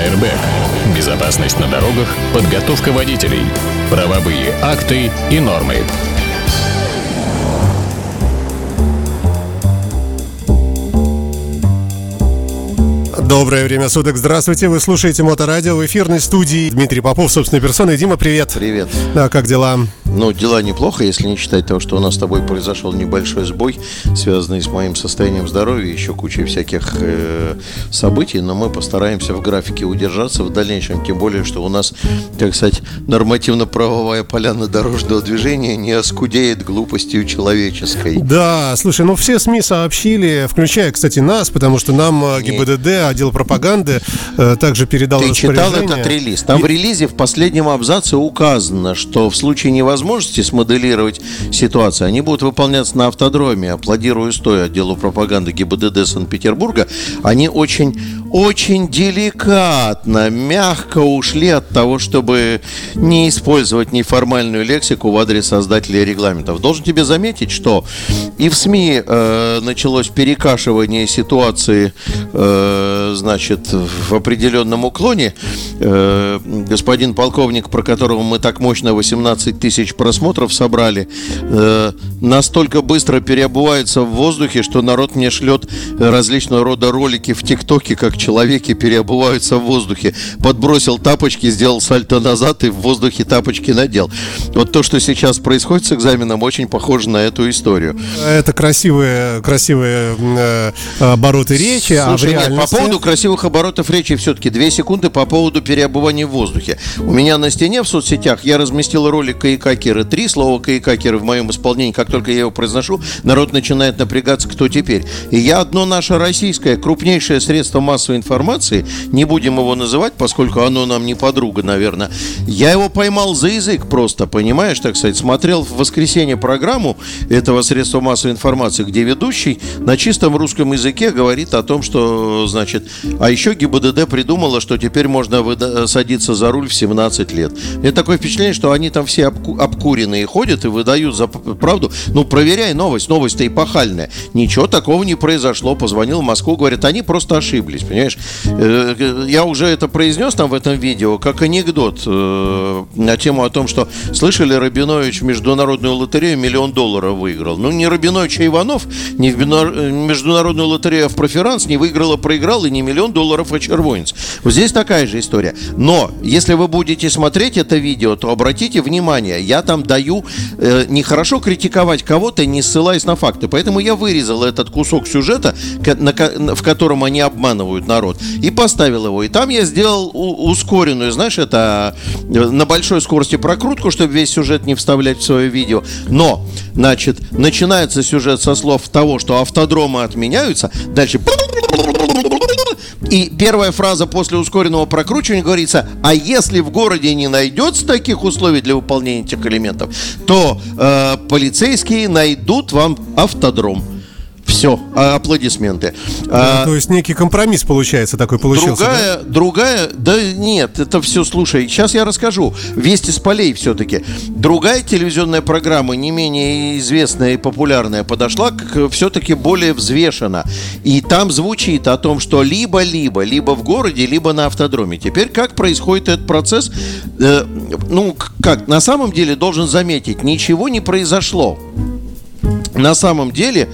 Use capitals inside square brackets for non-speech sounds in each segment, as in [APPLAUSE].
Airbag. Безопасность на дорогах, подготовка водителей, правовые акты и нормы. Доброе время суток. Здравствуйте. Вы слушаете Моторадио в эфирной студии. Дмитрий Попов, собственной персоной. Дима, привет. Привет. Да, как дела? Ну, дела неплохо, если не считать того, что у нас с тобой произошел небольшой сбой, связанный с моим состоянием здоровья, еще кучей всяких э, событий, но мы постараемся в графике удержаться в дальнейшем, тем более, что у нас, так сказать, нормативно-правовая поляна дорожного движения не оскудеет глупостью человеческой. Да, слушай, ну все СМИ сообщили, включая, кстати, нас, потому что нам э, ГИБДД, отдел пропаганды, э, также передал Ты читал этот релиз? Там И- в релизе в последнем абзаце указано, что в случае невозможности смоделировать ситуацию, они будут выполняться на автодроме. Аплодирую стоя отделу пропаганды ГИБДД Санкт-Петербурга. Они очень, очень деликатно, мягко ушли от того, чтобы не использовать неформальную лексику в адрес создателей регламентов. Должен тебе заметить, что и в СМИ э, началось перекашивание ситуации, э, значит, в определенном уклоне. Э, господин полковник, про которого мы так мощно 18 тысяч просмотров собрали, э, настолько быстро переобувается в воздухе, что народ мне шлет различного рода ролики в ТикТоке, как человеки переобуваются в воздухе. Подбросил тапочки, сделал сальто назад и в воздухе тапочки надел. Вот то, что сейчас происходит с экзаменом, очень похоже на эту историю. Это красивые, красивые э, обороты речи, а в Слушай, нет, реальности... по поводу красивых оборотов речи все-таки две секунды по поводу переобувания в воздухе. У меня на стене в соцсетях я разместил ролик Каикакеры 3. Слово Каикакеры в моем исполнении, как только я его произношу, народ начинает напрягаться, кто теперь. И я одно наше российское крупнейшее средство массовой информации, не будем его называть, поскольку оно нам не подруга, наверное, я его поймал за язык просто, понимаешь, так сказать, смотрел в воскресенье программу этого средства массовой информации, где ведущий на чистом русском языке говорит о том, что, значит, а еще ГИБДД придумала, что теперь можно садиться за руль в 17 лет. Мне такое впечатление, что они там все обку- обкуренные ходят и выдают за правду. Ну, проверяй новость, новость-то эпохальная. Ничего такого не произошло. Позвонил в Москву, говорят, они просто ошиблись, понимаешь? Э, э, Я уже это произнес там в этом видео, как анекдот э, на тему о том, что слышали, Рабинович международную лотерею миллион долларов выиграл. Ну, не Рабинович, а Иванов, не в международную лотерею, а в проферанс не выиграл, а проиграл, и не миллион долларов, а червонец. Вот здесь такая же история. Но, если вы будете смотреть это видео, то обратите внимание, я там даю э, нехорошо критиковать кого-то, не ссылаясь на факты. Поэтому я вырезал этот кусок сюжета, в котором они обманывают народ, и поставил его. И там я сделал ускоренную, знаешь, это э, на большой скорости прокрутку, чтобы весь сюжет не вставлять в свое видео. Но, значит, начинается сюжет со слов того, что автодромы отменяются, дальше и первая фраза после ускоренного прокручивания говорится, а если в городе не найдется таких условий для выполнения этих элементов, то э, полицейские найдут вам автодром. Все, аплодисменты. А, То есть некий компромисс получается такой получился. да? Другая, другая, да нет, это все, слушай, сейчас я расскажу. Вести с полей все-таки. Другая телевизионная программа, не менее известная и популярная, подошла к все-таки более взвешенно. И там звучит о том, что либо-либо, либо в городе, либо на автодроме. Теперь как происходит этот процесс? Э, ну, как, на самом деле должен заметить, ничего не произошло. На самом деле,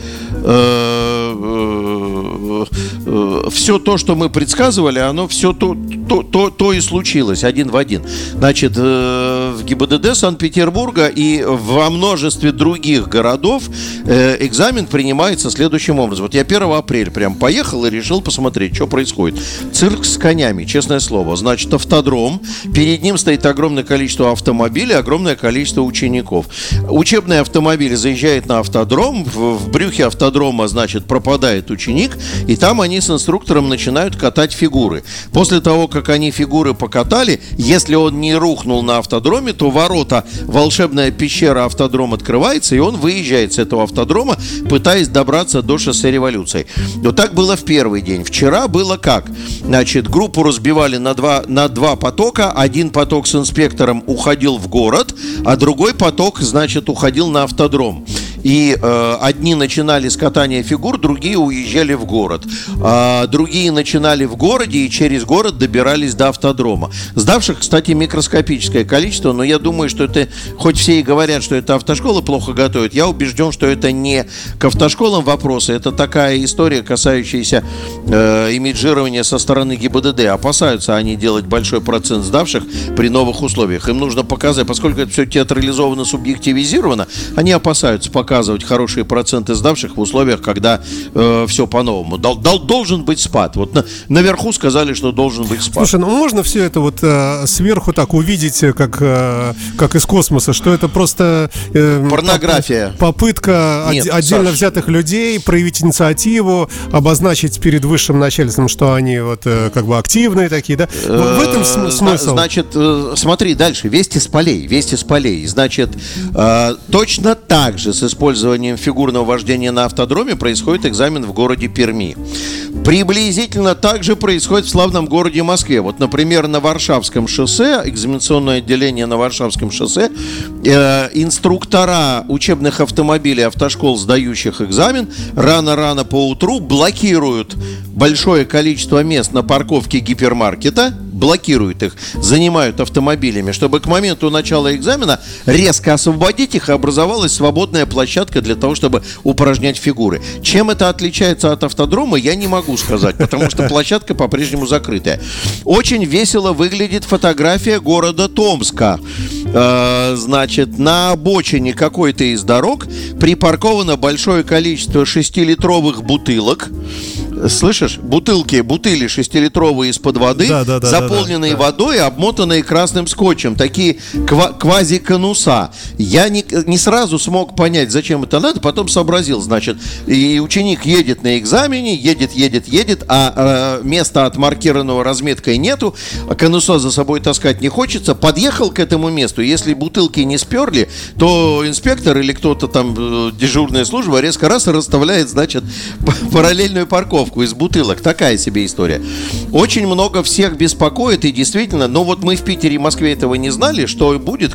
все то, что мы предсказывали, оно все то, то, то, то и случилось один в один. Значит, э, в ГИБДД Санкт-Петербурга и во множестве других городов э, экзамен принимается следующим образом. Вот я 1 апреля прям поехал и решил посмотреть, что происходит. Цирк с конями, честное слово. Значит, автодром, перед ним стоит огромное количество автомобилей, огромное количество учеников. Учебный автомобиль заезжает на автодром, в, в брюхе автодрома, значит, пропадает ученик, и там они с инструктором начинают катать фигуры. После того, как они фигуры покатали, если он не рухнул на автодроме, то ворота, волшебная пещера автодром открывается, и он выезжает с этого автодрома, пытаясь добраться до шоссе революции. Вот так было в первый день. Вчера было как? Значит, группу разбивали на два, на два потока. Один поток с инспектором уходил в город, а другой поток, значит, уходил на автодром. И э, одни начинали с катания фигур, другие уезжали в город. А другие начинали в городе и через город добирались до автодрома. Сдавших, кстати, микроскопическое количество, но я думаю, что это, хоть все и говорят, что это автошколы плохо готовят, я убежден, что это не к автошколам вопросы, это такая история, касающаяся э, имиджирования со стороны ГИБДД. Опасаются они делать большой процент сдавших при новых условиях. Им нужно показать, поскольку это все театрализовано, субъективизировано, они опасаются показывать хорошие проценты сдавших в условиях, когда э, все по-новому. Дол, дол, должен быть спад. Вот на, наверху сказали, что должен быть спад. Слушай, ну можно все это вот э, сверху так увидеть, э, как, э, как из космоса, что это просто... Э, Порнография. Попытка Нет, отдельно Саш. взятых людей проявить инициативу, обозначить перед высшим начальством, что они вот э, как бы активные такие, да? В этом э, смысл. Значит, смотри дальше. Вести с полей. Вести с полей. Значит, точно так же с использованием фигурного вождения на автодроме происходит экзамен в городе Перми. Приблизительно так же происходит в славном городе Москве. Вот, например, на Варшавском шоссе, экзаменационное отделение на Варшавском шоссе, э, инструктора учебных автомобилей автошкол, сдающих экзамен, рано-рано по утру блокируют большое количество мест на парковке гипермаркета, блокируют их, занимают автомобилями, чтобы к моменту начала экзамена резко освободить их, и образовалась свободная площадка для того, чтобы упражнять фигуры. Чем это отличается от автодрома, я не могу сказать, потому что площадка по-прежнему закрытая. Очень весело выглядит фотография города Томска. Э, значит, на обочине какой-то из дорог припарковано большое количество 6-литровых бутылок слышишь, бутылки, бутыли шестилитровые из-под воды, да, да, да, заполненные да, да, водой, обмотанные красным скотчем, такие ква- квази-конуса. Я не, не сразу смог понять, зачем это надо, потом сообразил, значит, и ученик едет на экзамене, едет, едет, едет, а э, места отмаркированного разметкой нету, а конуса за собой таскать не хочется, подъехал к этому месту, если бутылки не сперли, то инспектор или кто-то там, э, дежурная служба резко раз и расставляет, значит, [LAUGHS] параллельную парковку газировку из бутылок. Такая себе история. Очень много всех беспокоит, и действительно, но вот мы в Питере и Москве этого не знали, что будет,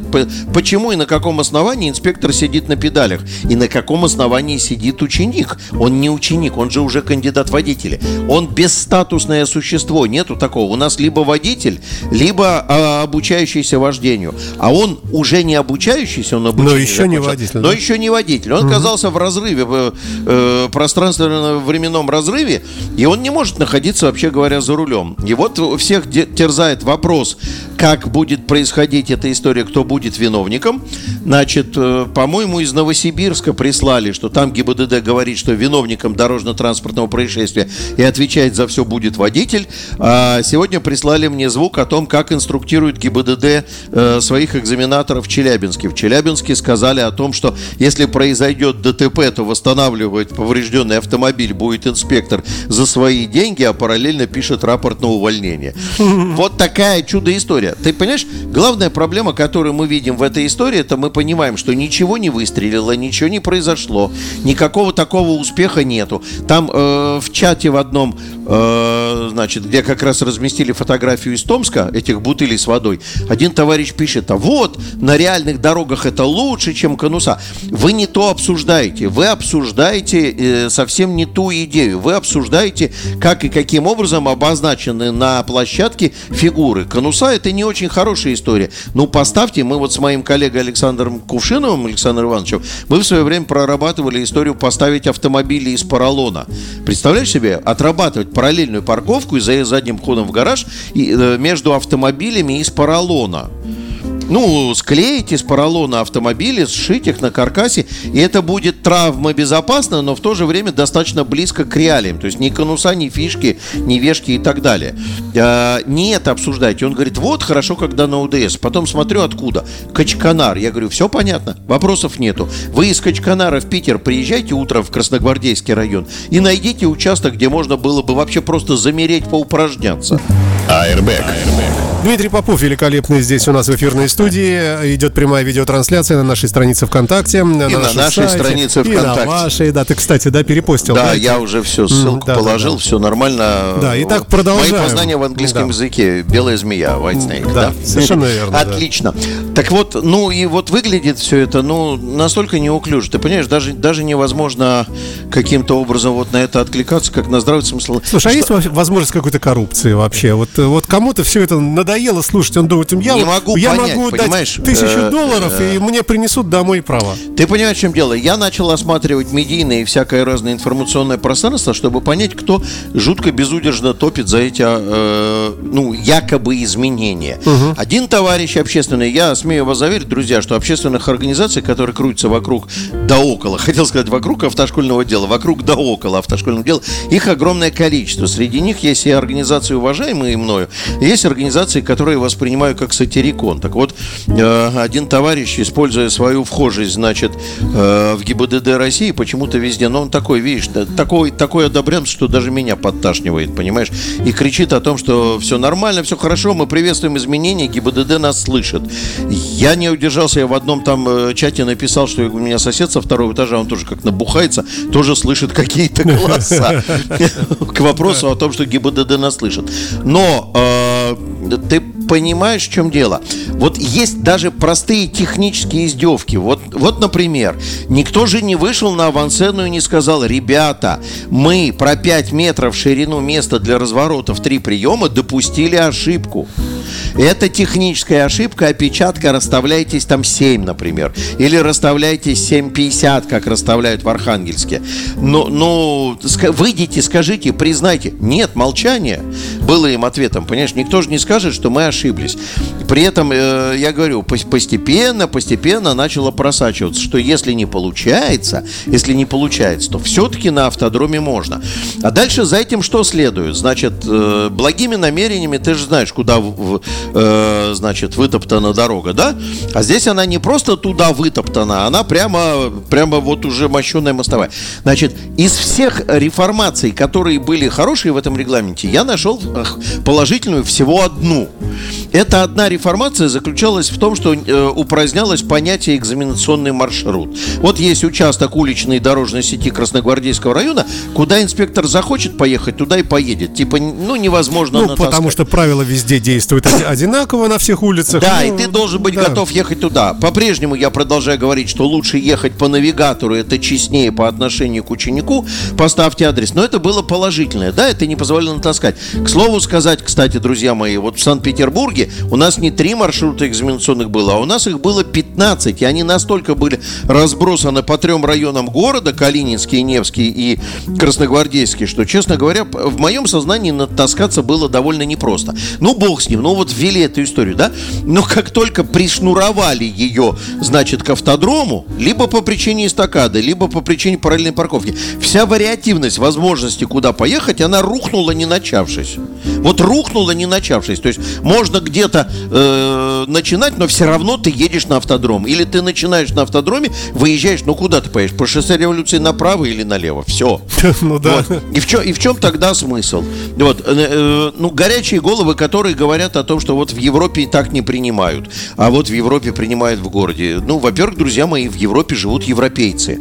почему и на каком основании инспектор сидит на педалях, и на каком основании сидит ученик. Он не ученик, он же уже кандидат водителя. Он бесстатусное существо, нету такого. У нас либо водитель, либо а, обучающийся вождению. А он уже не обучающийся, он обучающийся. Но еще не водитель. Но да? еще не водитель. Он угу. оказался в разрыве, в э, пространственно-временном разрыве, и он не может находиться, вообще говоря, за рулем. И вот всех терзает вопрос, как будет происходить эта история, кто будет виновником. Значит, э, по-моему, из Новосибирска прислали, что там ГИБДД говорит, что виновником дорожно-транспортного происшествия и отвечает за все будет водитель. А сегодня прислали мне звук о том, как инструктирует ГИБДД э, своих экзаменаторов в Челябинске. В Челябинске сказали о том, что если произойдет ДТП, то восстанавливать поврежденный автомобиль будет инспектор за свои деньги, а параллельно пишет рапорт на увольнение. [LAUGHS] Вот такая чудо-история. Ты понимаешь, главная проблема, которую мы видим в этой истории, это мы понимаем, что ничего не выстрелило, ничего не произошло, никакого такого успеха нету. Там э, в чате в одном, э, значит, где как раз разместили фотографию из Томска, этих бутылей с водой, один товарищ пишет, а вот, на реальных дорогах это лучше, чем конуса. Вы не то обсуждаете, вы обсуждаете э, совсем не ту идею, вы обсуждаете как и каким образом обозначены на площадке фигуры. Конуса это не очень хорошая история. Ну, поставьте, мы вот с моим коллегой Александром Кувшиновым, Александром Ивановичем, мы в свое время прорабатывали историю поставить автомобили из поролона. Представляешь себе, отрабатывать параллельную парковку и за задним ходом в гараж и, э, между автомобилями из поролона ну, склеить из поролона автомобили, сшить их на каркасе, и это будет травмобезопасно, но в то же время достаточно близко к реалиям. То есть ни конуса, ни фишки, ни вешки и так далее. А, не это обсуждайте. Он говорит, вот хорошо, когда на УДС. Потом смотрю, откуда. Качканар. Я говорю, все понятно, вопросов нету. Вы из Качканара в Питер приезжайте утром в Красногвардейский район и найдите участок, где можно было бы вообще просто замереть, поупражняться. Airbag. Airbag Дмитрий Попов великолепный здесь у нас в эфирной студии. Идет прямая видеотрансляция на нашей странице ВКонтакте. На и на нашей сайте, странице ВКонтакте. И на вашей, да. Ты, кстати, да, перепостил. Да, да? я уже все, ссылку да, положил, да, да. все нормально. Да, и так продолжаем. Мои познания в английском да. языке. Белая змея, white snake. Да, да? совершенно верно. Отлично. Да. Так вот, ну и вот выглядит все это, ну, настолько неуклюже. Ты понимаешь, даже, даже невозможно каким-то образом вот на это откликаться, как на здравый смысл. Слушай, что... а есть возможность какой-то коррупции вообще? Вот, вот кому-то все это надоело слушать, он думает, я, не могу я понять, могу понимаешь? дать тысячу э, долларов, и мне принесут домой права. Ты понимаешь, в чем дело? Я начал осматривать медийное и всякое разное информационное пространство, чтобы понять, кто жутко безудержно топит за эти, э, ну, якобы изменения. Угу. Один товарищ общественный, я смею вас заверить, друзья, что общественных организаций, которые крутятся вокруг да около, [LAUGHS] хотел сказать вокруг автошкольного дела, вокруг да около автошкольного дела, их огромное количество. Среди них есть и организации, уважаемые мною, есть организации, которые воспринимаю как сатирикон. Так вот, э, один товарищ, используя свою вхожесть, значит, э, в ГИБДД России, почему-то везде, но он такой, видишь, такой, такой одобрян, что даже меня подташнивает, понимаешь, и кричит о том, что все нормально, все хорошо, мы приветствуем изменения, ГИБДД нас слышит. Я не удержался, я в одном там э, чате написал, что у меня сосед со второго этажа, он тоже как набухается, тоже слышит какие-то голоса [LAUGHS] [LAUGHS] к вопросу о том, что ГИБДД нас слышит. Но ты понимаешь, в чем дело? Вот есть даже простые технические издевки. Вот, вот, например, никто же не вышел на авансцену и не сказал, ребята, мы про 5 метров ширину места для разворота в три приема допустили ошибку. Это техническая ошибка, опечатка, расставляйтесь там 7, например. Или расставляйтесь 7,50, как расставляют в Архангельске. Но, ну, выйдите, скажите, признайте. Нет, молчание было им ответом. Понимаешь, никто же не скажет, что мы ошиблись. При этом, э, я говорю, постепенно, постепенно начало просачиваться, что если не получается, если не получается, то все-таки на автодроме можно. А дальше за этим что следует? Значит, э, благими намерениями, ты же знаешь, куда э, значит, вытоптана дорога, да? А здесь она не просто туда вытоптана, она прямо, прямо вот уже мощенная мостовая. Значит, из всех реформаций, которые были хорошие в этом регламенте, я нашел положительную всего одну. Эта одна реформация заключалась в том, что э, упразднялось понятие экзаменационный маршрут. Вот есть участок уличной дорожной сети Красногвардейского района, куда инспектор захочет поехать, туда и поедет. Типа, ну, невозможно Ну, натаскать. потому что правила везде действуют одинаково на всех улицах. Да, ну, и ты должен быть да. готов ехать туда. По-прежнему я продолжаю говорить, что лучше ехать по навигатору, это честнее по отношению к ученику. Поставьте адрес. Но это было положительное. Да, это не позволило натаскать. К слову сказать, кстати, друзья мои, вот в Санкт-Петербурге у нас не три маршрута экзаменационных было, а у нас их было 15. И они настолько были разбросаны по трем районам города, Калининский, Невский и Красногвардейский, что, честно говоря, в моем сознании натаскаться было довольно непросто. Ну, бог с ним. Ну, вот ввели эту историю, да? Но как только пришнуровали ее, значит, к автодрому, либо по причине эстакады, либо по причине параллельной парковки, вся вариативность возможности, куда поехать, она рухнула, не начавшись. Вот рухнула, не начавшись. То есть можно где-то э, начинать, но все равно ты едешь на автодром. Или ты начинаешь на автодроме, выезжаешь, ну куда ты поедешь? По шоссе революции направо или налево? Все. [LAUGHS] Ну да. И, в чем, и в чем тогда смысл? Вот, э, э, ну, горячие головы, которые говорят о том, что вот в Европе так не принимают, а вот в Европе принимают в городе. Ну, во-первых, друзья мои, в Европе живут европейцы.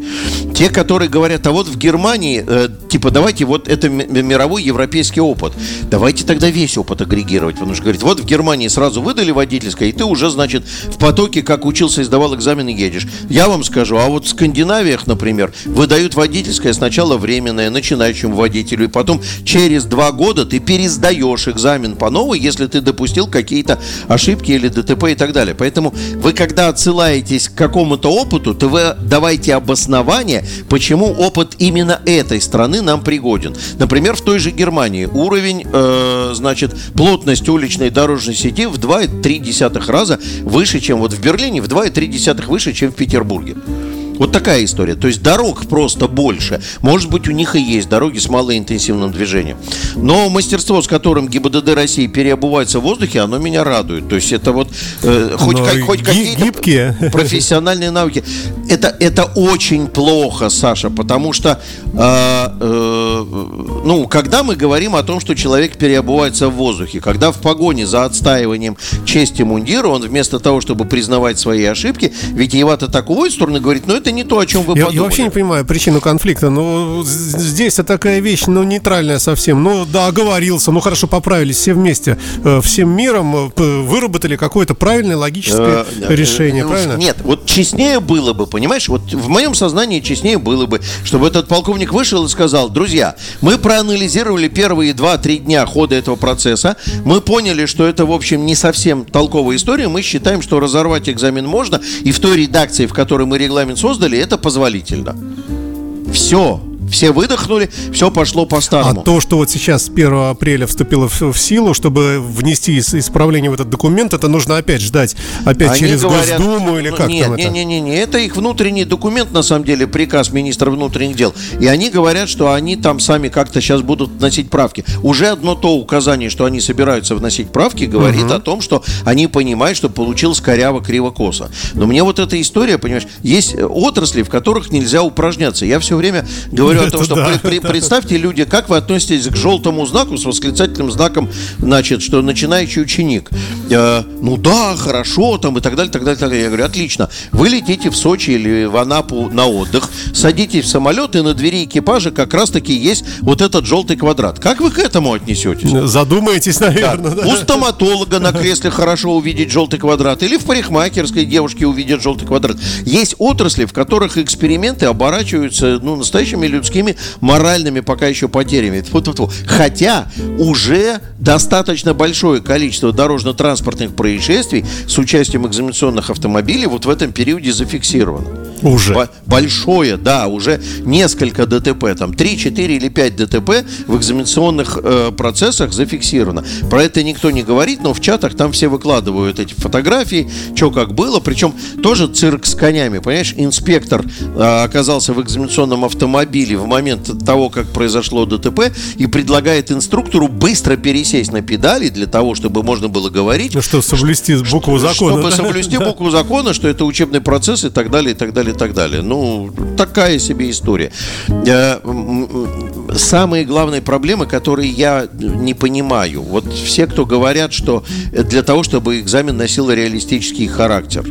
Те, которые говорят, а вот в Германии, э, типа, давайте вот это мировой европейский опыт. Давайте тогда весь опыт агрегировать. Потому что говорит, вот в Германии сразу выдали водительское, и ты уже, значит, в потоке, как учился и сдавал экзамены, едешь. Я вам скажу, а вот в Скандинавиях, например, выдают водительское сначала временное начинающему водителю, и потом через два года ты пересдаешь экзамен по новой, если ты допустил какие-то ошибки или ДТП и так далее. Поэтому вы, когда отсылаетесь к какому-то опыту, то вы давайте обоснование, почему опыт именно этой страны нам пригоден. Например, в той же Германии уровень, э, значит, плотность уличной дорожной сети в 2,3 раза выше, чем вот в Берлине, в 2,3 выше, чем в Петербурге. Вот такая история. То есть дорог просто больше. Может быть, у них и есть дороги с малоинтенсивным движением. Но мастерство, с которым ГИБДД России переобувается в воздухе, оно меня радует. То есть это вот э, хоть, как, хоть какие-то гибкие. профессиональные навыки. Это, это очень плохо, Саша, потому что э, э, ну, когда мы говорим о том, что человек переобувается в воздухе, когда в погоне за отстаиванием чести мундира он вместо того, чтобы признавать свои ошибки, ведь Евата так уводит в сторону говорит, ну, это не то, о чем вы я, подумали. Я вообще не понимаю причину конфликта. Ну, здесь такая вещь, ну, нейтральная совсем. Ну, да, оговорился, ну, хорошо, поправились все вместе. Э, всем миром э, выработали какое-то правильное логическое э, решение, правильно? Нет, вот честнее было бы, понимаешь, вот в моем сознании честнее было бы, чтобы этот полковник вышел и сказал, друзья, мы проанализировали первые 2-3 дня хода этого процесса, мы поняли, что это, в общем, не совсем толковая история, мы считаем, что разорвать экзамен можно, и в той редакции, в которой мы регламент создали, это позволительно. Все. Все выдохнули, все пошло по-старому. А то, что вот сейчас 1 апреля вступило в, в силу, чтобы внести исправление в этот документ, это нужно опять ждать, опять Они через говорят, Госдуму или ну, как нет, там нет, это? Нет, нет, нет, это их внутренний документ, на самом деле, приказ министра внутренних дел. И они говорят, что они там сами как-то сейчас будут вносить правки. Уже одно то указание, что они собираются вносить правки, говорит угу. о том, что они понимают, что получилось коряво, криво, косо. Но мне вот эта история, понимаешь, есть отрасли, в которых нельзя упражняться. Я все время говорю говорю о том, что да, при, при, представьте, люди, как вы относитесь к желтому знаку с восклицательным знаком, значит, что начинающий ученик. Э, ну да, хорошо, там и так далее, так далее, так далее. Я говорю, отлично. Вы летите в Сочи или в Анапу на отдых, садитесь в самолет, и на двери экипажа как раз-таки есть вот этот желтый квадрат. Как вы к этому отнесетесь? Задумаетесь, наверное. Да. Да. У стоматолога на кресле хорошо увидеть желтый квадрат, или в парикмахерской девушке увидят желтый квадрат. Есть отрасли, в которых эксперименты оборачиваются ну, настоящими людьми людскими моральными пока еще потерями. Фу -фу -фу. Хотя уже достаточно большое количество дорожно-транспортных происшествий с участием экзаменационных автомобилей вот в этом периоде зафиксировано. Уже? Большое, да, уже несколько ДТП, там 3, 4 или 5 ДТП в экзаменационных э, процессах зафиксировано. Про это никто не говорит, но в чатах там все выкладывают эти фотографии, что как было, причем тоже цирк с конями, понимаешь, инспектор э, оказался в экзаменационном автомобиле в момент того, как произошло ДТП, и предлагает инструктору быстро пересесть на педали для того, чтобы можно было говорить. Ну, чтобы соблюсти букву закона. Чтобы да? соблюсти букву закона, что это учебный процесс и так далее, и так далее, и так далее. Ну, такая себе история. Э, самые главные проблемы, которые я не понимаю. Вот все, кто говорят, что для того, чтобы экзамен носил реалистический характер.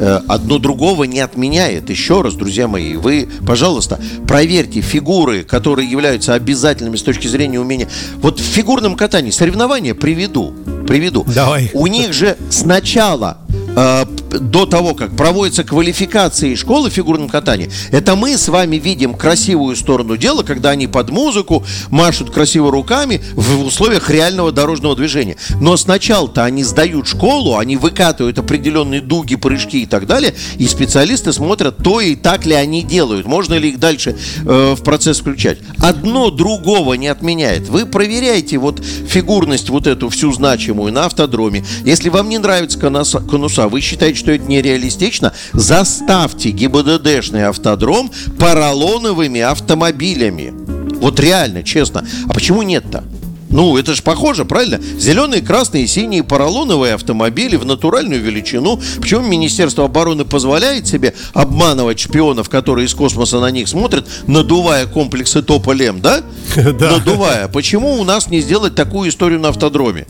Э, одно другого не отменяет. Еще раз, друзья мои, вы, пожалуйста, проверьте фигуры, которые являются обязательными с точки зрения умения. Вот в фигурном катании соревнования приведу. Приведу. Давай. У них же сначала э, до того, как проводятся квалификации школы в фигурном катании, это мы с вами видим красивую сторону дела, когда они под музыку машут красиво руками в условиях реального дорожного движения. Но сначала-то они сдают школу, они выкатывают определенные дуги, прыжки и так далее, и специалисты смотрят, то и так ли они делают, можно ли их дальше э, в процесс включать. Одно другого не отменяет. Вы проверяете вот фигурность вот эту всю значимую на автодроме. Если вам не нравится конуса, вы считаете, что это нереалистично, заставьте ГИБДДшный автодром поролоновыми автомобилями. Вот реально, честно. А почему нет-то? Ну, это же похоже, правильно? Зеленые, красные, синие поролоновые автомобили в натуральную величину. Почему Министерство обороны позволяет себе обманывать шпионов, которые из космоса на них смотрят, надувая комплексы Тополем, да? [LAUGHS] да? Надувая. Почему у нас не сделать такую историю на автодроме?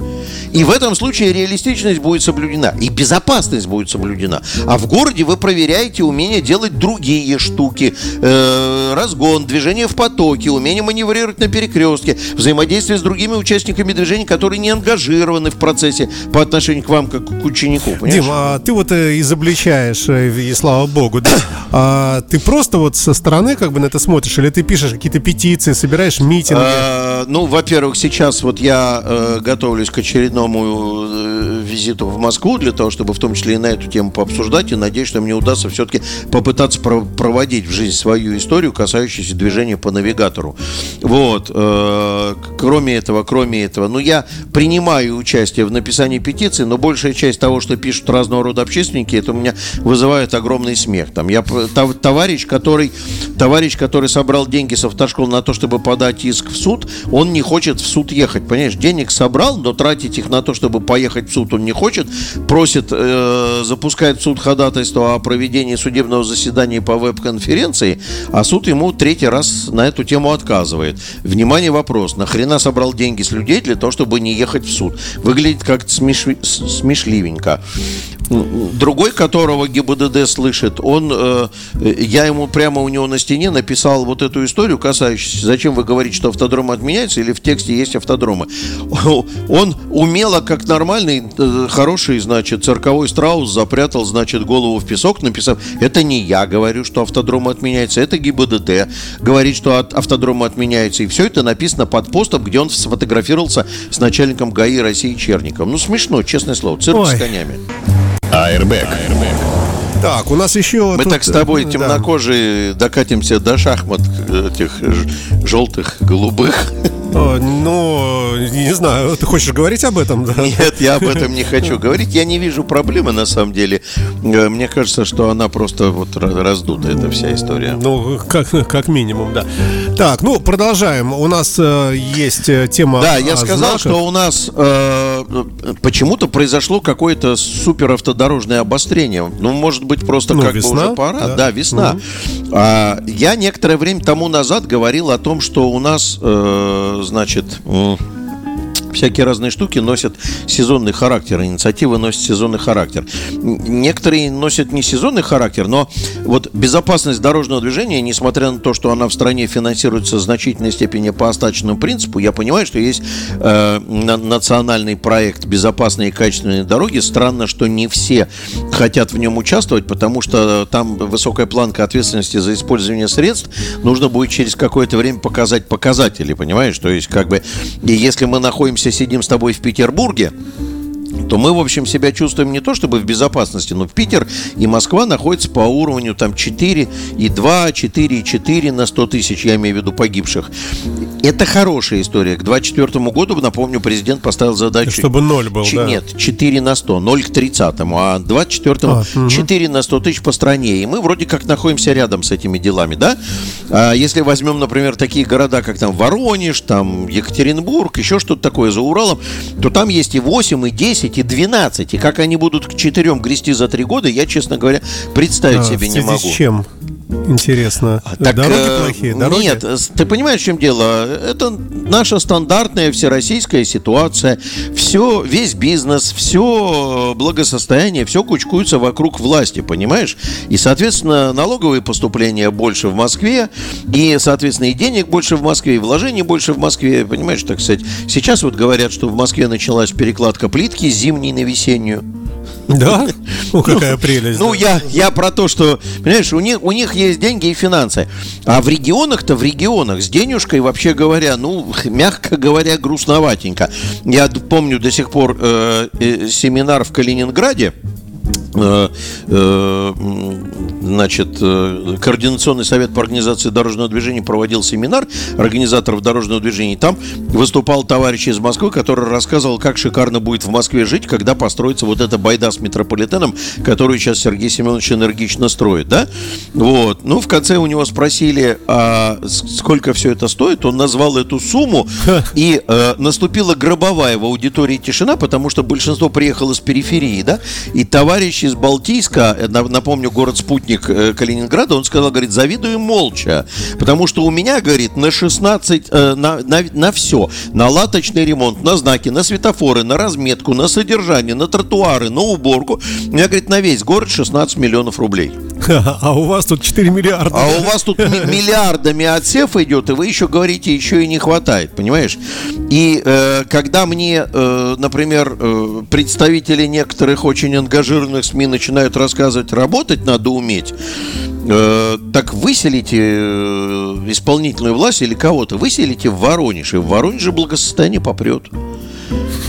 И в этом случае реалистичность будет соблюдена, и безопасность будет соблюдена. А в городе вы проверяете умение делать другие штуки. Э, разгон, движение в потоке, умение маневрировать на перекрестке, взаимодействие с другими участниками движения, которые не ангажированы в процессе по отношению к вам, как к ученику. Понимаешь? Дим, а ты вот э, изобличаешь, э, и слава богу, да? [COUGHS] А ты просто вот со стороны как бы на это смотришь, или ты пишешь какие-то петиции, собираешь митинги? А, ну, во-первых, сейчас вот я э, готовлюсь к очередному очередному э, визиту в Москву для того, чтобы в том числе и на эту тему пообсуждать. И надеюсь, что мне удастся все-таки попытаться проводить в жизнь свою историю, касающуюся движения по навигатору. Вот. Э, кроме этого, кроме этого. Ну, я принимаю участие в написании петиции, но большая часть того, что пишут разного рода общественники, это у меня вызывает огромный смех. Там я товарищ, который, товарищ, который собрал деньги с автошколы на то, чтобы подать иск в суд, он не хочет в суд ехать. Понимаешь, денег собрал, но тратить их на то, чтобы поехать в суд, он не хочет. Просит, э, запускает в суд ходатайство о проведении судебного заседания по веб-конференции, а суд ему третий раз на эту тему отказывает. Внимание, вопрос. Нахрена собрал деньги с людей для того, чтобы не ехать в суд? Выглядит как-то смеш... смешливенько. Другой, которого ГИБДД слышит, он, э, я ему прямо у него на стене написал вот эту историю, касающуюся, зачем вы говорите, что автодром отменяется, или в тексте есть автодромы. [LAUGHS] Он умело, как нормальный, э, хороший, значит, цирковой страус запрятал, значит, голову в песок, написав, это не я говорю, что автодром отменяется, это ГИБДД говорит, что автодром отменяется. И все это написано под постом, где он сфотографировался с начальником ГАИ России Черником. Ну, смешно, честное слово, цирк Ой. с конями. Airbag. Так, у нас еще... Мы тут... так с тобой темнокожие да. докатимся до шахмат этих желтых, голубых. Ну, не знаю, ты хочешь говорить об этом? Да? Нет, я об этом не хочу говорить. Я не вижу проблемы на самом деле. Э, мне кажется, что она просто вот раздута, эта вся история. Ну, как, как минимум, да. Так, ну, продолжаем. У нас э, есть э, тема Да, я сказал, знаках. что у нас э, почему-то произошло какое-то супер автодорожное обострение. Ну, может быть, просто ну, как весна, бы уже пора. Да, да весна. Угу. А, я некоторое время тому назад говорил о том, что у нас... Э, значит, всякие разные штуки носят сезонный характер, инициативы носят сезонный характер. Некоторые носят не сезонный характер, но вот безопасность дорожного движения, несмотря на то, что она в стране финансируется в значительной степени по остаточному принципу, я понимаю, что есть э, национальный проект безопасные и качественные дороги. Странно, что не все хотят в нем участвовать, потому что там высокая планка ответственности за использование средств. Нужно будет через какое-то время показать показатели, понимаешь? То есть, как бы, если мы находимся находимся, сидим с тобой в Петербурге, то мы, в общем, себя чувствуем не то чтобы в безопасности, но Питер и Москва находятся по уровню там 4 и 2, 4 и 4 на 100 тысяч, я имею в виду погибших. Это хорошая история. К 2024 году, напомню, президент поставил задачу... Чтобы 0 был, ч- да? Нет, 4 на 100, 0 к 30, а 24 а, 4 угу. на 100 тысяч по стране. И мы вроде как находимся рядом с этими делами, да? А если возьмем, например, такие города, как там Воронеж, там Екатеринбург, еще что-то такое за Уралом, то там есть и 8, и 10, и 12. И как они будут к 4 грести за 3 года, я, честно говоря, представить а, себе не могу. С чем? Интересно. А, так, дороги э, плохие? Дороги? Нет, ты понимаешь, в чем дело? Это наша стандартная всероссийская ситуация. Все, весь бизнес, все благосостояние, все кучкуется вокруг власти, понимаешь? И, соответственно, налоговые поступления больше в Москве, и, соответственно, и денег больше в Москве, и вложений больше в Москве, понимаешь, так сказать. Сейчас вот говорят, что в Москве началась перекладка плитки зимней на весеннюю. Да? Ну, какая прелесть. Ну, я, я про то, что, понимаешь, у них, у них есть деньги и финансы. А в регионах-то, в регионах с денежкой, вообще говоря, ну, [LAUGHS] мягко говоря, грустноватенько. Я помню до сих пор э, э, семинар в Калининграде, значит, э, Координационный совет по организации дорожного движения проводил семинар организаторов дорожного движения. Там выступал товарищ из Москвы, который рассказывал, как шикарно будет в Москве жить, когда построится вот эта байда с метрополитеном, которую сейчас Сергей Семенович энергично строит, да? Вот. Ну, в конце у него спросили, а сколько все это стоит. Он назвал эту сумму, и э, наступила гробовая в аудитории тишина, потому что большинство приехало с периферии, да? И товарищ товарищ из Балтийска, э, напомню, город-спутник э, Калининграда, он сказал, говорит, завидую молча, потому что у меня, говорит, на 16, э, на, на, на все, на латочный ремонт, на знаки, на светофоры, на разметку, на содержание, на тротуары, на уборку, у меня, говорит, на весь город 16 миллионов рублей. [LAUGHS] А у вас тут 4 миллиарда. А у вас тут [LAUGHS] миллиардами отсев идет, и вы еще говорите, еще и не хватает, понимаешь? И э, когда мне, э, например, э, представители некоторых очень ангажированных СМИ начинают рассказывать, работать надо уметь, э, так выселите э, исполнительную власть или кого-то, выселите в Воронеж, и в Воронеже благосостояние попрет.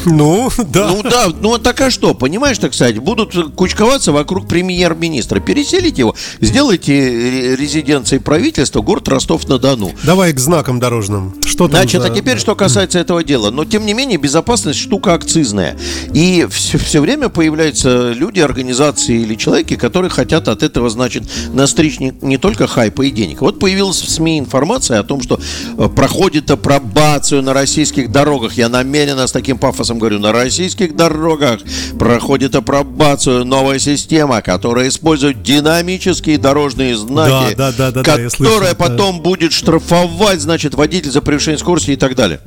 Ну, да. Ну, да. Ну, так а что? Понимаешь, так сказать, будут кучковаться вокруг премьер-министра. Переселите его, сделайте резиденцией правительства город Ростов-на-Дону. Давай к знакам дорожным. Что там Значит, за... а теперь, что касается этого дела. Но, тем не менее, безопасность штука акцизная. И все, все время появляются люди, организации или человеки, которые хотят от этого, значит, настричь не, не только хайпа и денег. Вот появилась в СМИ информация о том, что э, проходит апробацию на российских дорогах. Я намеренно с таким пафосом говорю, на российских дорогах проходит апробацию новая система, которая использует динамические дорожные знаки, да, да, да, да, которая слышал, потом да. будет штрафовать, значит, водитель за превышение скорости и так далее.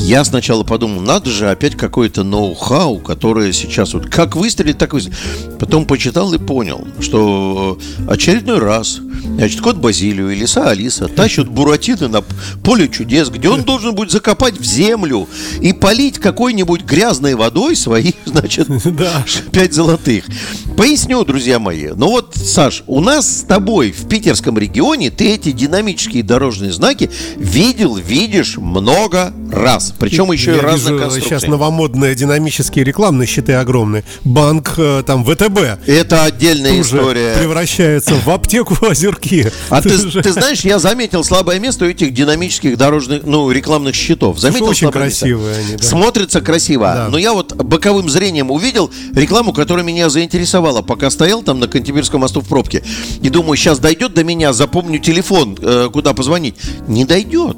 Я сначала подумал, надо же опять какое-то ноу-хау, которое сейчас вот как выстрелить, так выстрелить. Потом почитал и понял, что э, очередной раз, значит, кот Базилию и лиса Алиса тащат Буратино на поле чудес, где он должен будет закопать в землю и полить какой-нибудь грязной водой свои, [LAUGHS] значит, [LAUGHS] пять золотых. Поясню, друзья мои. Ну вот, Саш, у нас с тобой в питерском регионе ты эти динамические дорожные знаки видел, видишь много раз. Причем еще и разных конструкций. Сейчас новомодные динамические рекламные щиты огромные. Банк э, там ВТБ. Это отдельная история. Превращается в аптеку озерки. А ты, ты знаешь, я заметил слабое место у этих динамических дорожных, ну, рекламных щитов. Заметил Очень красивые место? они. Да. Смотрится красиво. Да. Но я вот боковым зрением увидел рекламу, которая меня заинтересовала, пока стоял там на Кантемирском мосту в пробке. И думаю, сейчас дойдет до меня, запомню телефон, э, куда позвонить. Не дойдет.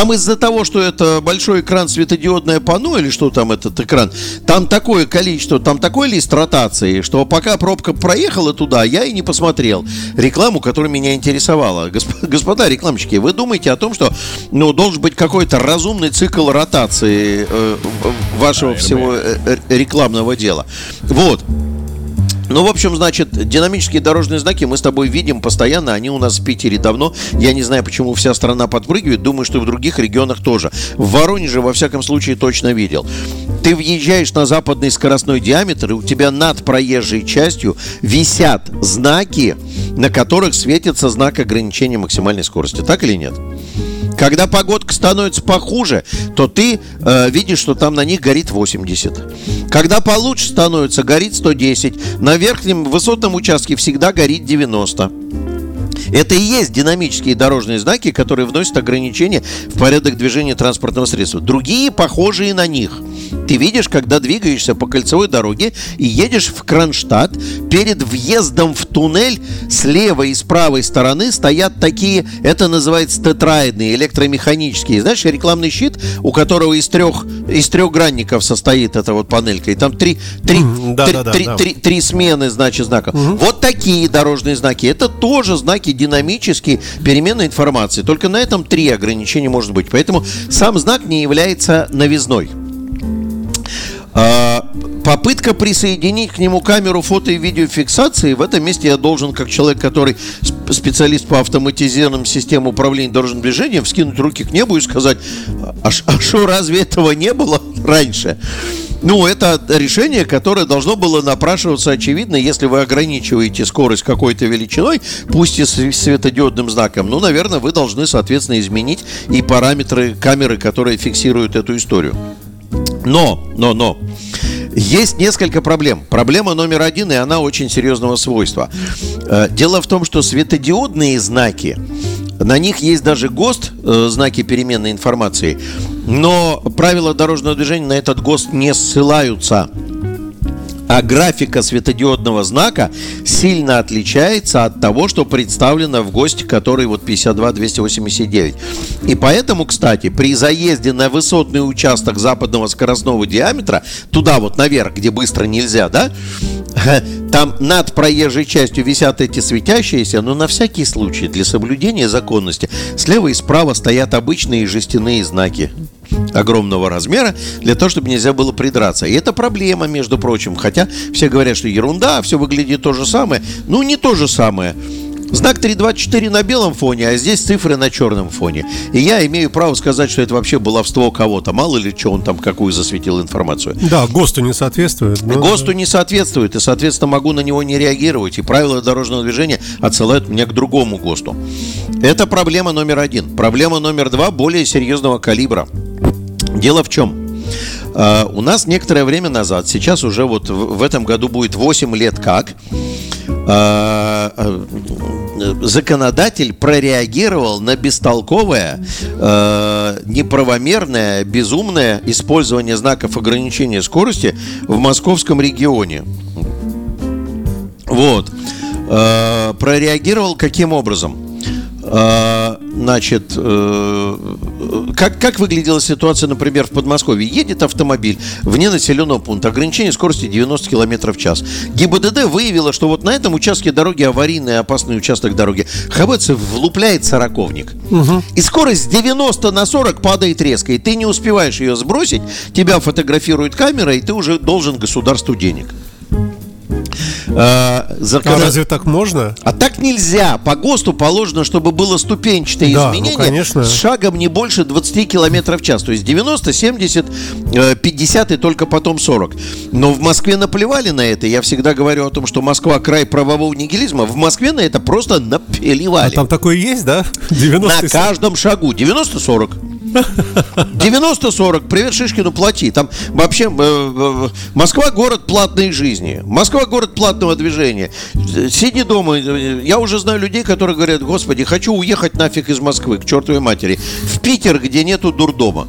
Там из-за того, что это большой экран светодиодное панно или что там этот экран, там такое количество, там такой лист ротации, что пока пробка проехала туда, я и не посмотрел рекламу, которая меня интересовала. Господа рекламщики, вы думаете о том, что ну, должен быть какой-то разумный цикл ротации э, вашего всего э, э, рекламного дела. Вот. Ну, в общем, значит, динамические дорожные знаки мы с тобой видим постоянно. Они у нас в Питере давно. Я не знаю, почему вся страна подпрыгивает. Думаю, что в других регионах тоже. В Воронеже, во всяком случае, точно видел. Ты въезжаешь на западный скоростной диаметр, и у тебя над проезжей частью висят знаки, на которых светится знак ограничения максимальной скорости. Так или нет? Когда погодка становится похуже, то ты э, видишь, что там на них горит 80. Когда получше становится, горит 110. На верхнем высотном участке всегда горит 90. Это и есть динамические дорожные знаки, которые вносят ограничения в порядок движения транспортного средства. Другие похожие на них – ты видишь, когда двигаешься по кольцевой дороге и едешь в Кронштадт, перед въездом в туннель с левой и с правой стороны стоят такие, это называется тетраидные, электромеханические. Знаешь, рекламный щит, у которого из трех, из трех гранников состоит эта вот панелька. И там три, три, да, три, да, да, три, да. Три, три смены, значит, знаков. Угу. Вот такие дорожные знаки. Это тоже знаки динамические переменной информации. Только на этом три ограничения может быть. Поэтому сам знак не является новизной. А, попытка присоединить к нему камеру фото и видеофиксации, в этом месте я должен, как человек, который специалист по автоматизированным системам управления дорожным движением, вскинуть руки к небу и сказать, а что, а разве этого не было раньше? Ну, это решение, которое должно было напрашиваться, очевидно, если вы ограничиваете скорость какой-то величиной, пусть и с светодиодным знаком, ну, наверное, вы должны, соответственно, изменить и параметры камеры, которые фиксируют эту историю. Но, но, но, есть несколько проблем. Проблема номер один, и она очень серьезного свойства. Э, дело в том, что светодиодные знаки, на них есть даже ГОСТ, э, знаки переменной информации, но правила дорожного движения на этот ГОСТ не ссылаются а графика светодиодного знака сильно отличается от того, что представлено в ГОСТе, который вот 52-289. И поэтому, кстати, при заезде на высотный участок западного скоростного диаметра, туда вот наверх, где быстро нельзя, да, [LAUGHS] там над проезжей частью висят эти светящиеся, но на всякий случай, для соблюдения законности, слева и справа стоят обычные жестяные знаки огромного размера для того, чтобы нельзя было придраться. И это проблема, между прочим. Хотя все говорят, что ерунда, все выглядит то же самое. Ну, не то же самое. Знак 324 на белом фоне, а здесь цифры на черном фоне. И я имею право сказать, что это вообще баловство кого-то. Мало ли, что он там какую засветил информацию. Да, ГОСТу не соответствует. Но... ГОСТу не соответствует, и, соответственно, могу на него не реагировать. И правила дорожного движения отсылают меня к другому ГОСТу. Это проблема номер один. Проблема номер два более серьезного калибра. Дело в чем? Э, у нас некоторое время назад, сейчас уже вот в, этом году будет 8 лет как, э, э, законодатель прореагировал на бестолковое, неправомерное, безумное использование знаков ограничения скорости в московском регионе. Вот. Прореагировал каким образом? Э, значит, э, как, как выглядела ситуация, например, в Подмосковье? Едет автомобиль вне населенного пункта, ограничение скорости 90 км в час. ГИБДД выявила, что вот на этом участке дороги аварийный опасный участок дороги. ХБЦ влупляет сороковник. Угу. И скорость с 90 на 40 падает резко, и ты не успеваешь ее сбросить, тебя фотографирует камера, и ты уже должен государству денег. А, закон... а разве так можно? А так нельзя. По ГОСТу положено, чтобы было ступенчатое да, ну, изменение ну, конечно. с шагом не больше 20 км в час. То есть 90, 70, 50 и только потом 40. Но в Москве наплевали на это. Я всегда говорю о том, что Москва край правового нигилизма. В Москве на это просто наплевали. А там такое есть, да? [LAUGHS] 90 на каждом шагу. 90-40. 90-40, привет Шишкину, плати. Там вообще э, э, Москва город платной жизни. Москва город платного движения. Сиди дома. Я уже знаю людей, которые говорят, господи, хочу уехать нафиг из Москвы, к чертовой матери. В Питер, где нету дурдома.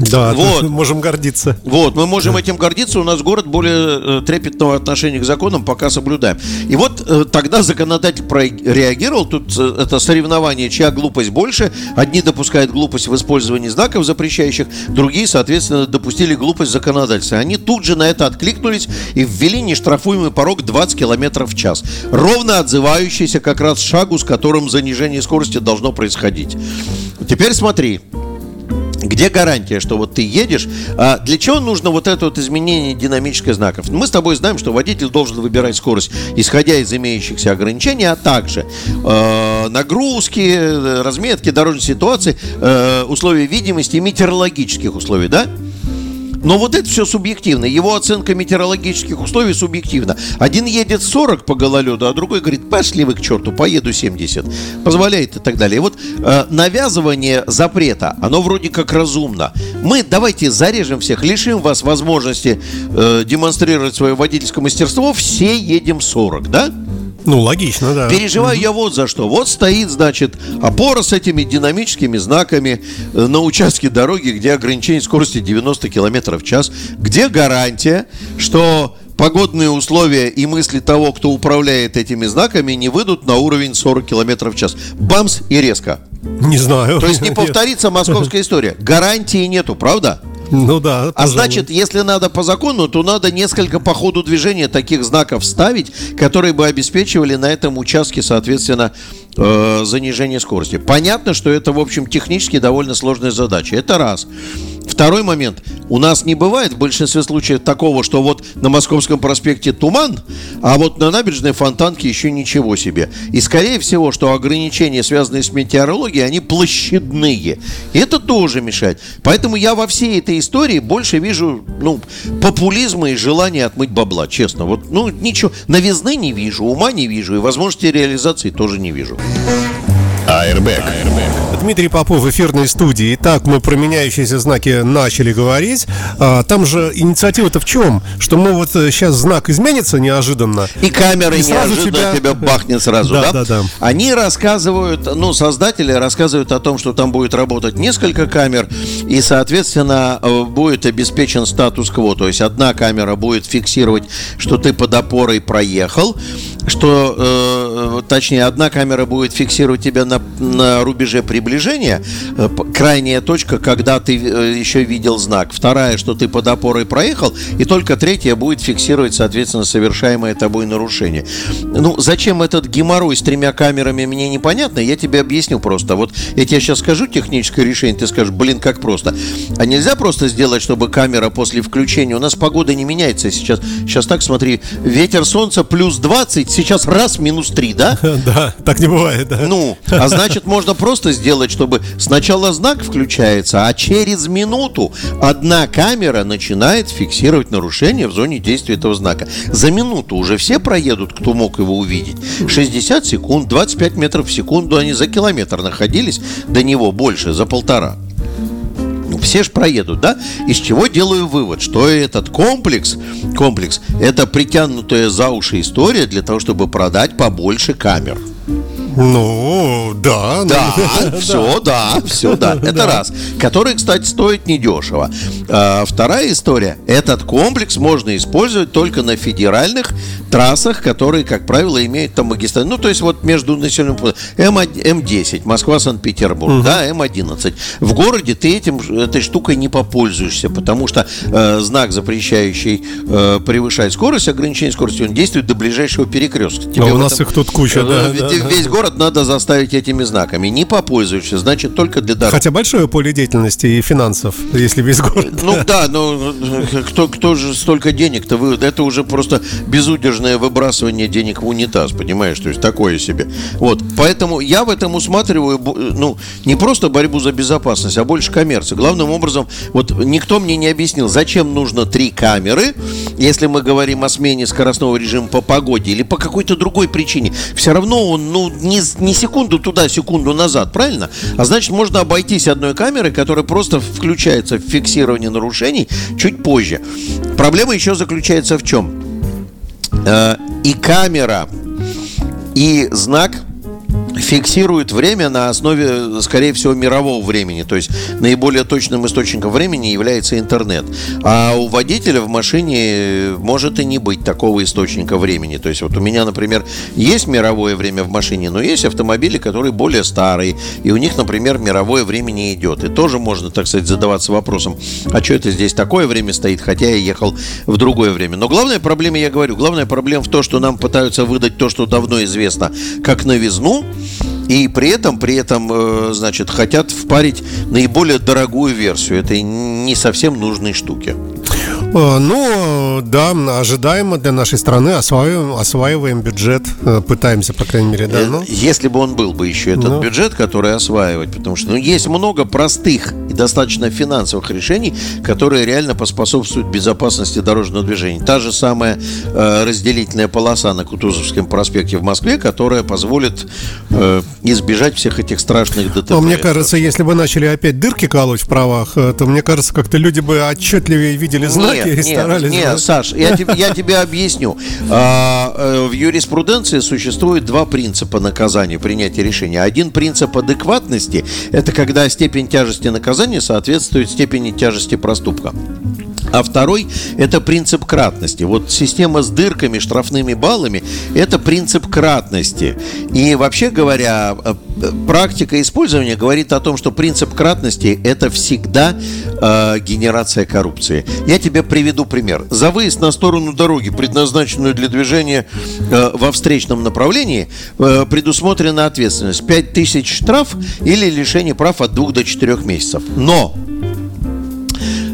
Да, вот. можем гордиться. Вот, мы можем этим гордиться. У нас город более э, трепетного отношения к законам пока соблюдаем. И вот э, тогда законодатель реагировал. Тут э, это соревнование, чья глупость больше. Одни допускают глупость в использовании знаков запрещающих, другие, соответственно, допустили глупость законодательства. Они тут же на это откликнулись и ввели нештрафуемый порог 20 км в час. Ровно отзывающийся как раз шагу, с которым занижение скорости должно происходить. Теперь смотри. Где гарантия, что вот ты едешь? А для чего нужно вот это вот изменение динамических знаков? Мы с тобой знаем, что водитель должен выбирать скорость, исходя из имеющихся ограничений, а также э, нагрузки, разметки дорожной ситуации, э, условия видимости и метеорологических условий, да? Но вот это все субъективно. Его оценка метеорологических условий субъективна. Один едет 40 по гололеду, а другой говорит, пошли вы к черту, поеду 70. Позволяет и так далее. И вот э, навязывание запрета, оно вроде как разумно. Мы давайте зарежем всех, лишим вас возможности э, демонстрировать свое водительское мастерство, все едем 40, да? Ну, логично, да. Переживаю угу. я вот за что. Вот стоит, значит, опора с этими динамическими знаками на участке дороги, где ограничение скорости 90 км в час. Где гарантия, что погодные условия и мысли того, кто управляет этими знаками, не выйдут на уровень 40 км в час. Бамс и резко. Не знаю. То есть не [LAUGHS] повторится московская история. Гарантии нету, правда? Ну да. А значит, если надо по закону, то надо несколько по ходу движения таких знаков ставить, которые бы обеспечивали на этом участке, соответственно, э, занижение скорости. Понятно, что это, в общем, технически довольно сложная задача. Это раз. Второй момент. У нас не бывает в большинстве случаев такого, что вот на Московском проспекте туман, а вот на набережной Фонтанке еще ничего себе. И скорее всего, что ограничения, связанные с метеорологией, они площадные. И это тоже мешает. Поэтому я во всей этой истории больше вижу, ну, популизма и желания отмыть бабла, честно. Вот, ну, ничего, новизны не вижу, ума не вижу и возможности реализации тоже не вижу. Airbag. Дмитрий Попов в эфирной студии. Итак, мы про меняющиеся знаки начали говорить. А, там же инициатива-то в чем? Что мы вот сейчас э, знак изменится неожиданно. И камера и неожиданно тебя... тебя бахнет сразу, да, да? Да, да. Они рассказывают, ну, создатели рассказывают о том, что там будет работать несколько камер, и, соответственно, э, будет обеспечен статус-кво. То есть одна камера будет фиксировать, что ты под опорой проехал, что, э, точнее, одна камера будет фиксировать тебя на, на рубеже приближения, э, крайняя точка, когда ты э, еще видел знак, вторая, что ты под опорой проехал, и только третья будет фиксировать, соответственно, совершаемое тобой нарушение. Ну, зачем этот геморрой с тремя камерами, мне непонятно, я тебе объясню просто. Вот я тебе сейчас скажу техническое решение, ты скажешь, блин, как просто. А нельзя просто сделать, чтобы камера после включения, у нас погода не меняется сейчас, сейчас так, смотри, ветер солнца плюс 20, сейчас раз минус 3, да? [LAUGHS] Да, так не бывает, да. Ну, а значит, можно просто сделать, чтобы сначала знак включается, а через минуту одна камера начинает фиксировать нарушение в зоне действия этого знака. За минуту уже все проедут, кто мог его увидеть. 60 секунд, 25 метров в секунду, они за километр находились, до него больше, за полтора. Все же проедут, да? Из чего делаю вывод, что этот комплекс, комплекс, это притянутая за уши история для того, чтобы продать побольше камер. Ну, да. Да, все, да, все, да. [LAUGHS] Это раз. Который, кстати, стоит недешево. А, вторая история. Этот комплекс можно использовать только на федеральных трассах, которые, как правило, имеют там магистраль. Ну, то есть вот между населенным пунктом М10, Москва-Санкт-Петербург, угу. да, М11. В городе ты этим, этой штукой не попользуешься, потому что э, знак, запрещающий э, превышать скорость, ограничение скорости, он действует до ближайшего перекрестка. Тебе а у нас этом, их тут куча, э, да, да. Весь город надо заставить этими знаками. Не попользуешься, значит, только для дорог. Хотя большое поле деятельности и финансов, если весь город. [LAUGHS] Ну да, но кто, кто же столько денег-то? Вы, это уже просто безудержно безудержное выбрасывание денег в унитаз, понимаешь, то есть такое себе. Вот, поэтому я в этом усматриваю, ну, не просто борьбу за безопасность, а больше коммерцию. Главным образом, вот никто мне не объяснил, зачем нужно три камеры, если мы говорим о смене скоростного режима по погоде или по какой-то другой причине. Все равно он, ну, не, не секунду туда, секунду назад, правильно? А значит, можно обойтись одной камерой, которая просто включается в фиксирование нарушений чуть позже. Проблема еще заключается в чем? Э, и камера, и знак – фиксирует время на основе, скорее всего, мирового времени. То есть наиболее точным источником времени является интернет. А у водителя в машине может и не быть такого источника времени. То есть вот у меня, например, есть мировое время в машине, но есть автомобили, которые более старые. И у них, например, мировое время не идет. И тоже можно, так сказать, задаваться вопросом, а что это здесь такое время стоит, хотя я ехал в другое время. Но главная проблема, я говорю, главная проблема в том, что нам пытаются выдать то, что давно известно, как новизну, и при этом, при этом, э, значит, хотят впарить наиболее дорогую версию этой не совсем нужной штуки. Э, ну, да, ожидаемо для нашей страны, осваиваем, осваиваем бюджет, э, пытаемся, по крайней мере, да. Ну. Если бы он был бы еще этот ну. бюджет, который осваивать, потому что ну, есть много простых и достаточно финансовых решений, которые реально поспособствуют безопасности дорожного движения. Та же самая э, разделительная полоса на Кутузовском проспекте в Москве, которая позволит э, избежать всех этих страшных ДТП. Но мне кажется, если бы начали опять дырки колоть в правах, э, то мне кажется, как-то люди бы отчетливее видели знаки нет, и старались. Нет, нет Саш, я, тебе, я тебе объясню. А, э, в юриспруденции существует два принципа наказания, принятия решения. Один принцип адекватности – это когда степень тяжести наказания соответствует степени тяжести проступка. А второй – это принцип кратности. Вот система с дырками, штрафными баллами – это принцип кратности. И вообще говоря, э, практика использования говорит о том, что принцип кратности – это всегда э, генерация коррупции. Я тебе приведу пример. За выезд на сторону дороги, предназначенную для движения э, во встречном направлении, э, предусмотрена ответственность 5000 штраф или лишение прав от 2 до 4 месяцев. Но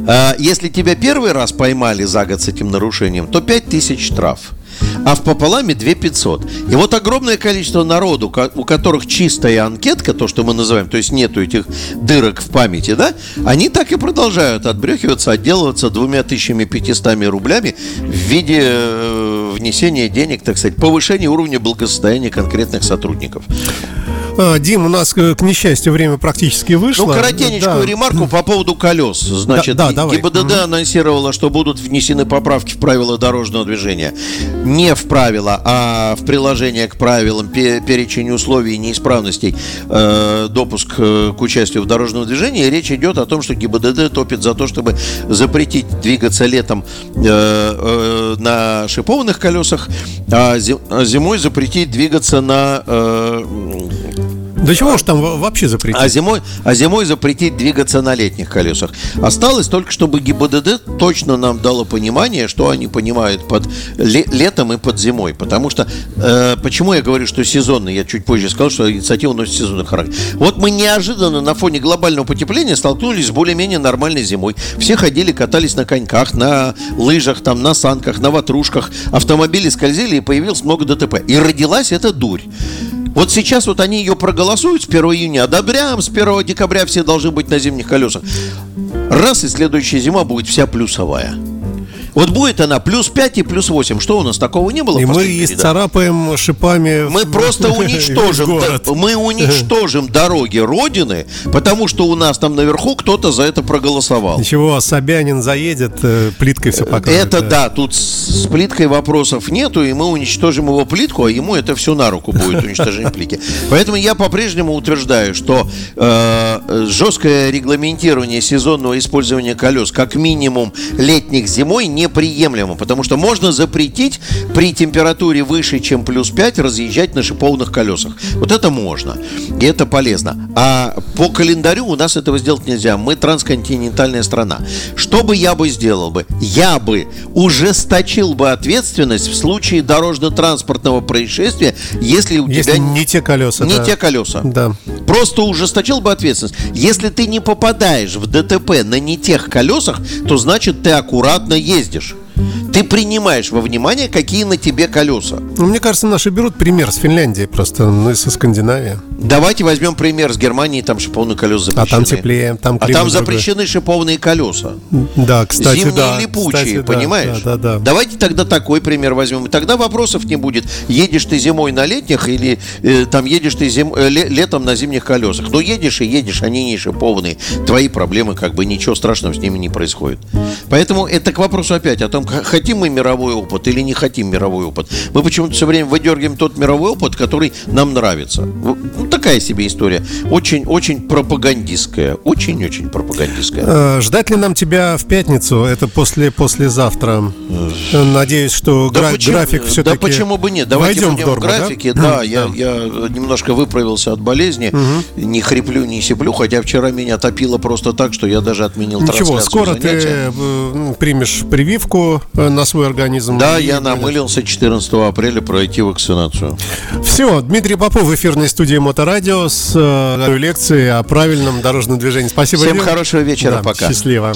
а, если тебя первый раз поймали за год с этим нарушением, то 5000 штраф а в пополаме 2 500. И вот огромное количество народу, у которых чистая анкетка, то, что мы называем, то есть нету этих дырок в памяти, да, они так и продолжают отбрехиваться, отделываться двумя тысячами пятистами рублями в виде э, внесения денег, так сказать, повышения уровня благосостояния конкретных сотрудников. А, Дим, у нас, к несчастью, время практически вышло. Ну, коротенечкую да. ремарку по поводу колес. Значит, да, да, ГИБДД угу. анонсировала, что будут внесены поправки в правила дорожного движения. Не в правила, а в приложение к правилам перечень условий и неисправностей э, допуск э, к участию в дорожном движении. Речь идет о том, что ГИБДД топит за то, чтобы запретить двигаться летом э, э, на шипованных колесах, а, а зимой запретить двигаться на э, да чего ж там вообще запретить? А зимой, а зимой запретить двигаться на летних колесах. Осталось только, чтобы ГИБДД точно нам дало понимание, что они понимают под летом и под зимой. Потому что, э, почему я говорю, что сезонный, я чуть позже сказал, что инициатива носит сезонный характер. Вот мы неожиданно на фоне глобального потепления столкнулись с более-менее нормальной зимой. Все ходили, катались на коньках, на лыжах, там, на санках, на ватрушках. Автомобили скользили и появилось много ДТП. И родилась эта дурь. Вот сейчас вот они ее проголосуют с 1 июня, одобряем, с 1 декабря все должны быть на зимних колесах. Раз, и следующая зима будет вся плюсовая. Вот будет она плюс 5 и плюс 8. Что у нас такого не было? И мы исцарапаем шипами. Мы просто [LAUGHS] уничтожим, мы уничтожим дороги Родины, потому что у нас там наверху кто-то за это проголосовал. Ничего, Собянин заедет, э, плиткой все покроет. Это да, тут с плиткой вопросов нету, и мы уничтожим его плитку, а ему это все на руку будет уничтожение плитки. Поэтому я по-прежнему утверждаю, что э, жесткое регламентирование сезонного использования колес, как минимум летних зимой, неприемлемо, потому что можно запретить при температуре выше, чем плюс 5, разъезжать на шипованных колесах. Вот это можно, и это полезно. А по календарю у нас этого сделать нельзя. Мы трансконтинентальная страна. Что бы я бы сделал бы? Я бы ужесточил бы ответственность в случае дорожно-транспортного происшествия, если у если тебя не те колеса. Не да. те колеса. Да. Просто ужесточил бы ответственность. Если ты не попадаешь в ДТП на не тех колесах, то значит ты аккуратно ездишь вырастешь ты принимаешь во внимание, какие на тебе колеса. Ну, мне кажется, наши берут пример с Финляндии просто, ну и со Скандинавии. Давайте возьмем пример с Германии, там шиповные колеса запрещены. А там теплее, там А там запрещены другой. шиповные колеса. Да, кстати, Зимние да. липучие, кстати, понимаешь? Да, да, да. Давайте тогда такой пример возьмем. И тогда вопросов не будет. Едешь ты зимой на летних или э, там едешь ты зим, э, летом на зимних колесах. Ну, едешь и едешь, они не шиповные. Твои проблемы, как бы ничего страшного с ними не происходит. Поэтому это к вопросу опять о том, хотим мы мировой опыт или не хотим мировой опыт. Мы почему-то все время выдергиваем тот мировой опыт, который нам нравится. Ну, такая себе история. Очень-очень пропагандистская. Очень-очень пропагандистская. Э, ждать ли нам тебя в пятницу? Это после послезавтра. Э, надеюсь, что да гра- почему, график все-таки... Да почему бы нет? Давайте Войдем будем в, в графике. Да, да, я, я немножко выправился от болезни. Угу. Не хриплю, не сиплю. Хотя вчера меня топило просто так, что я даже отменил Ничего, скоро занятия. ты э, примешь прививку на свой организм. Да, я намылился 14 апреля пройти вакцинацию. Все, Дмитрий Попов в эфирной студии Моторадио с э, лекцией о правильном дорожном движении. Спасибо. Всем хорошего вечера, да, пока. Счастливо.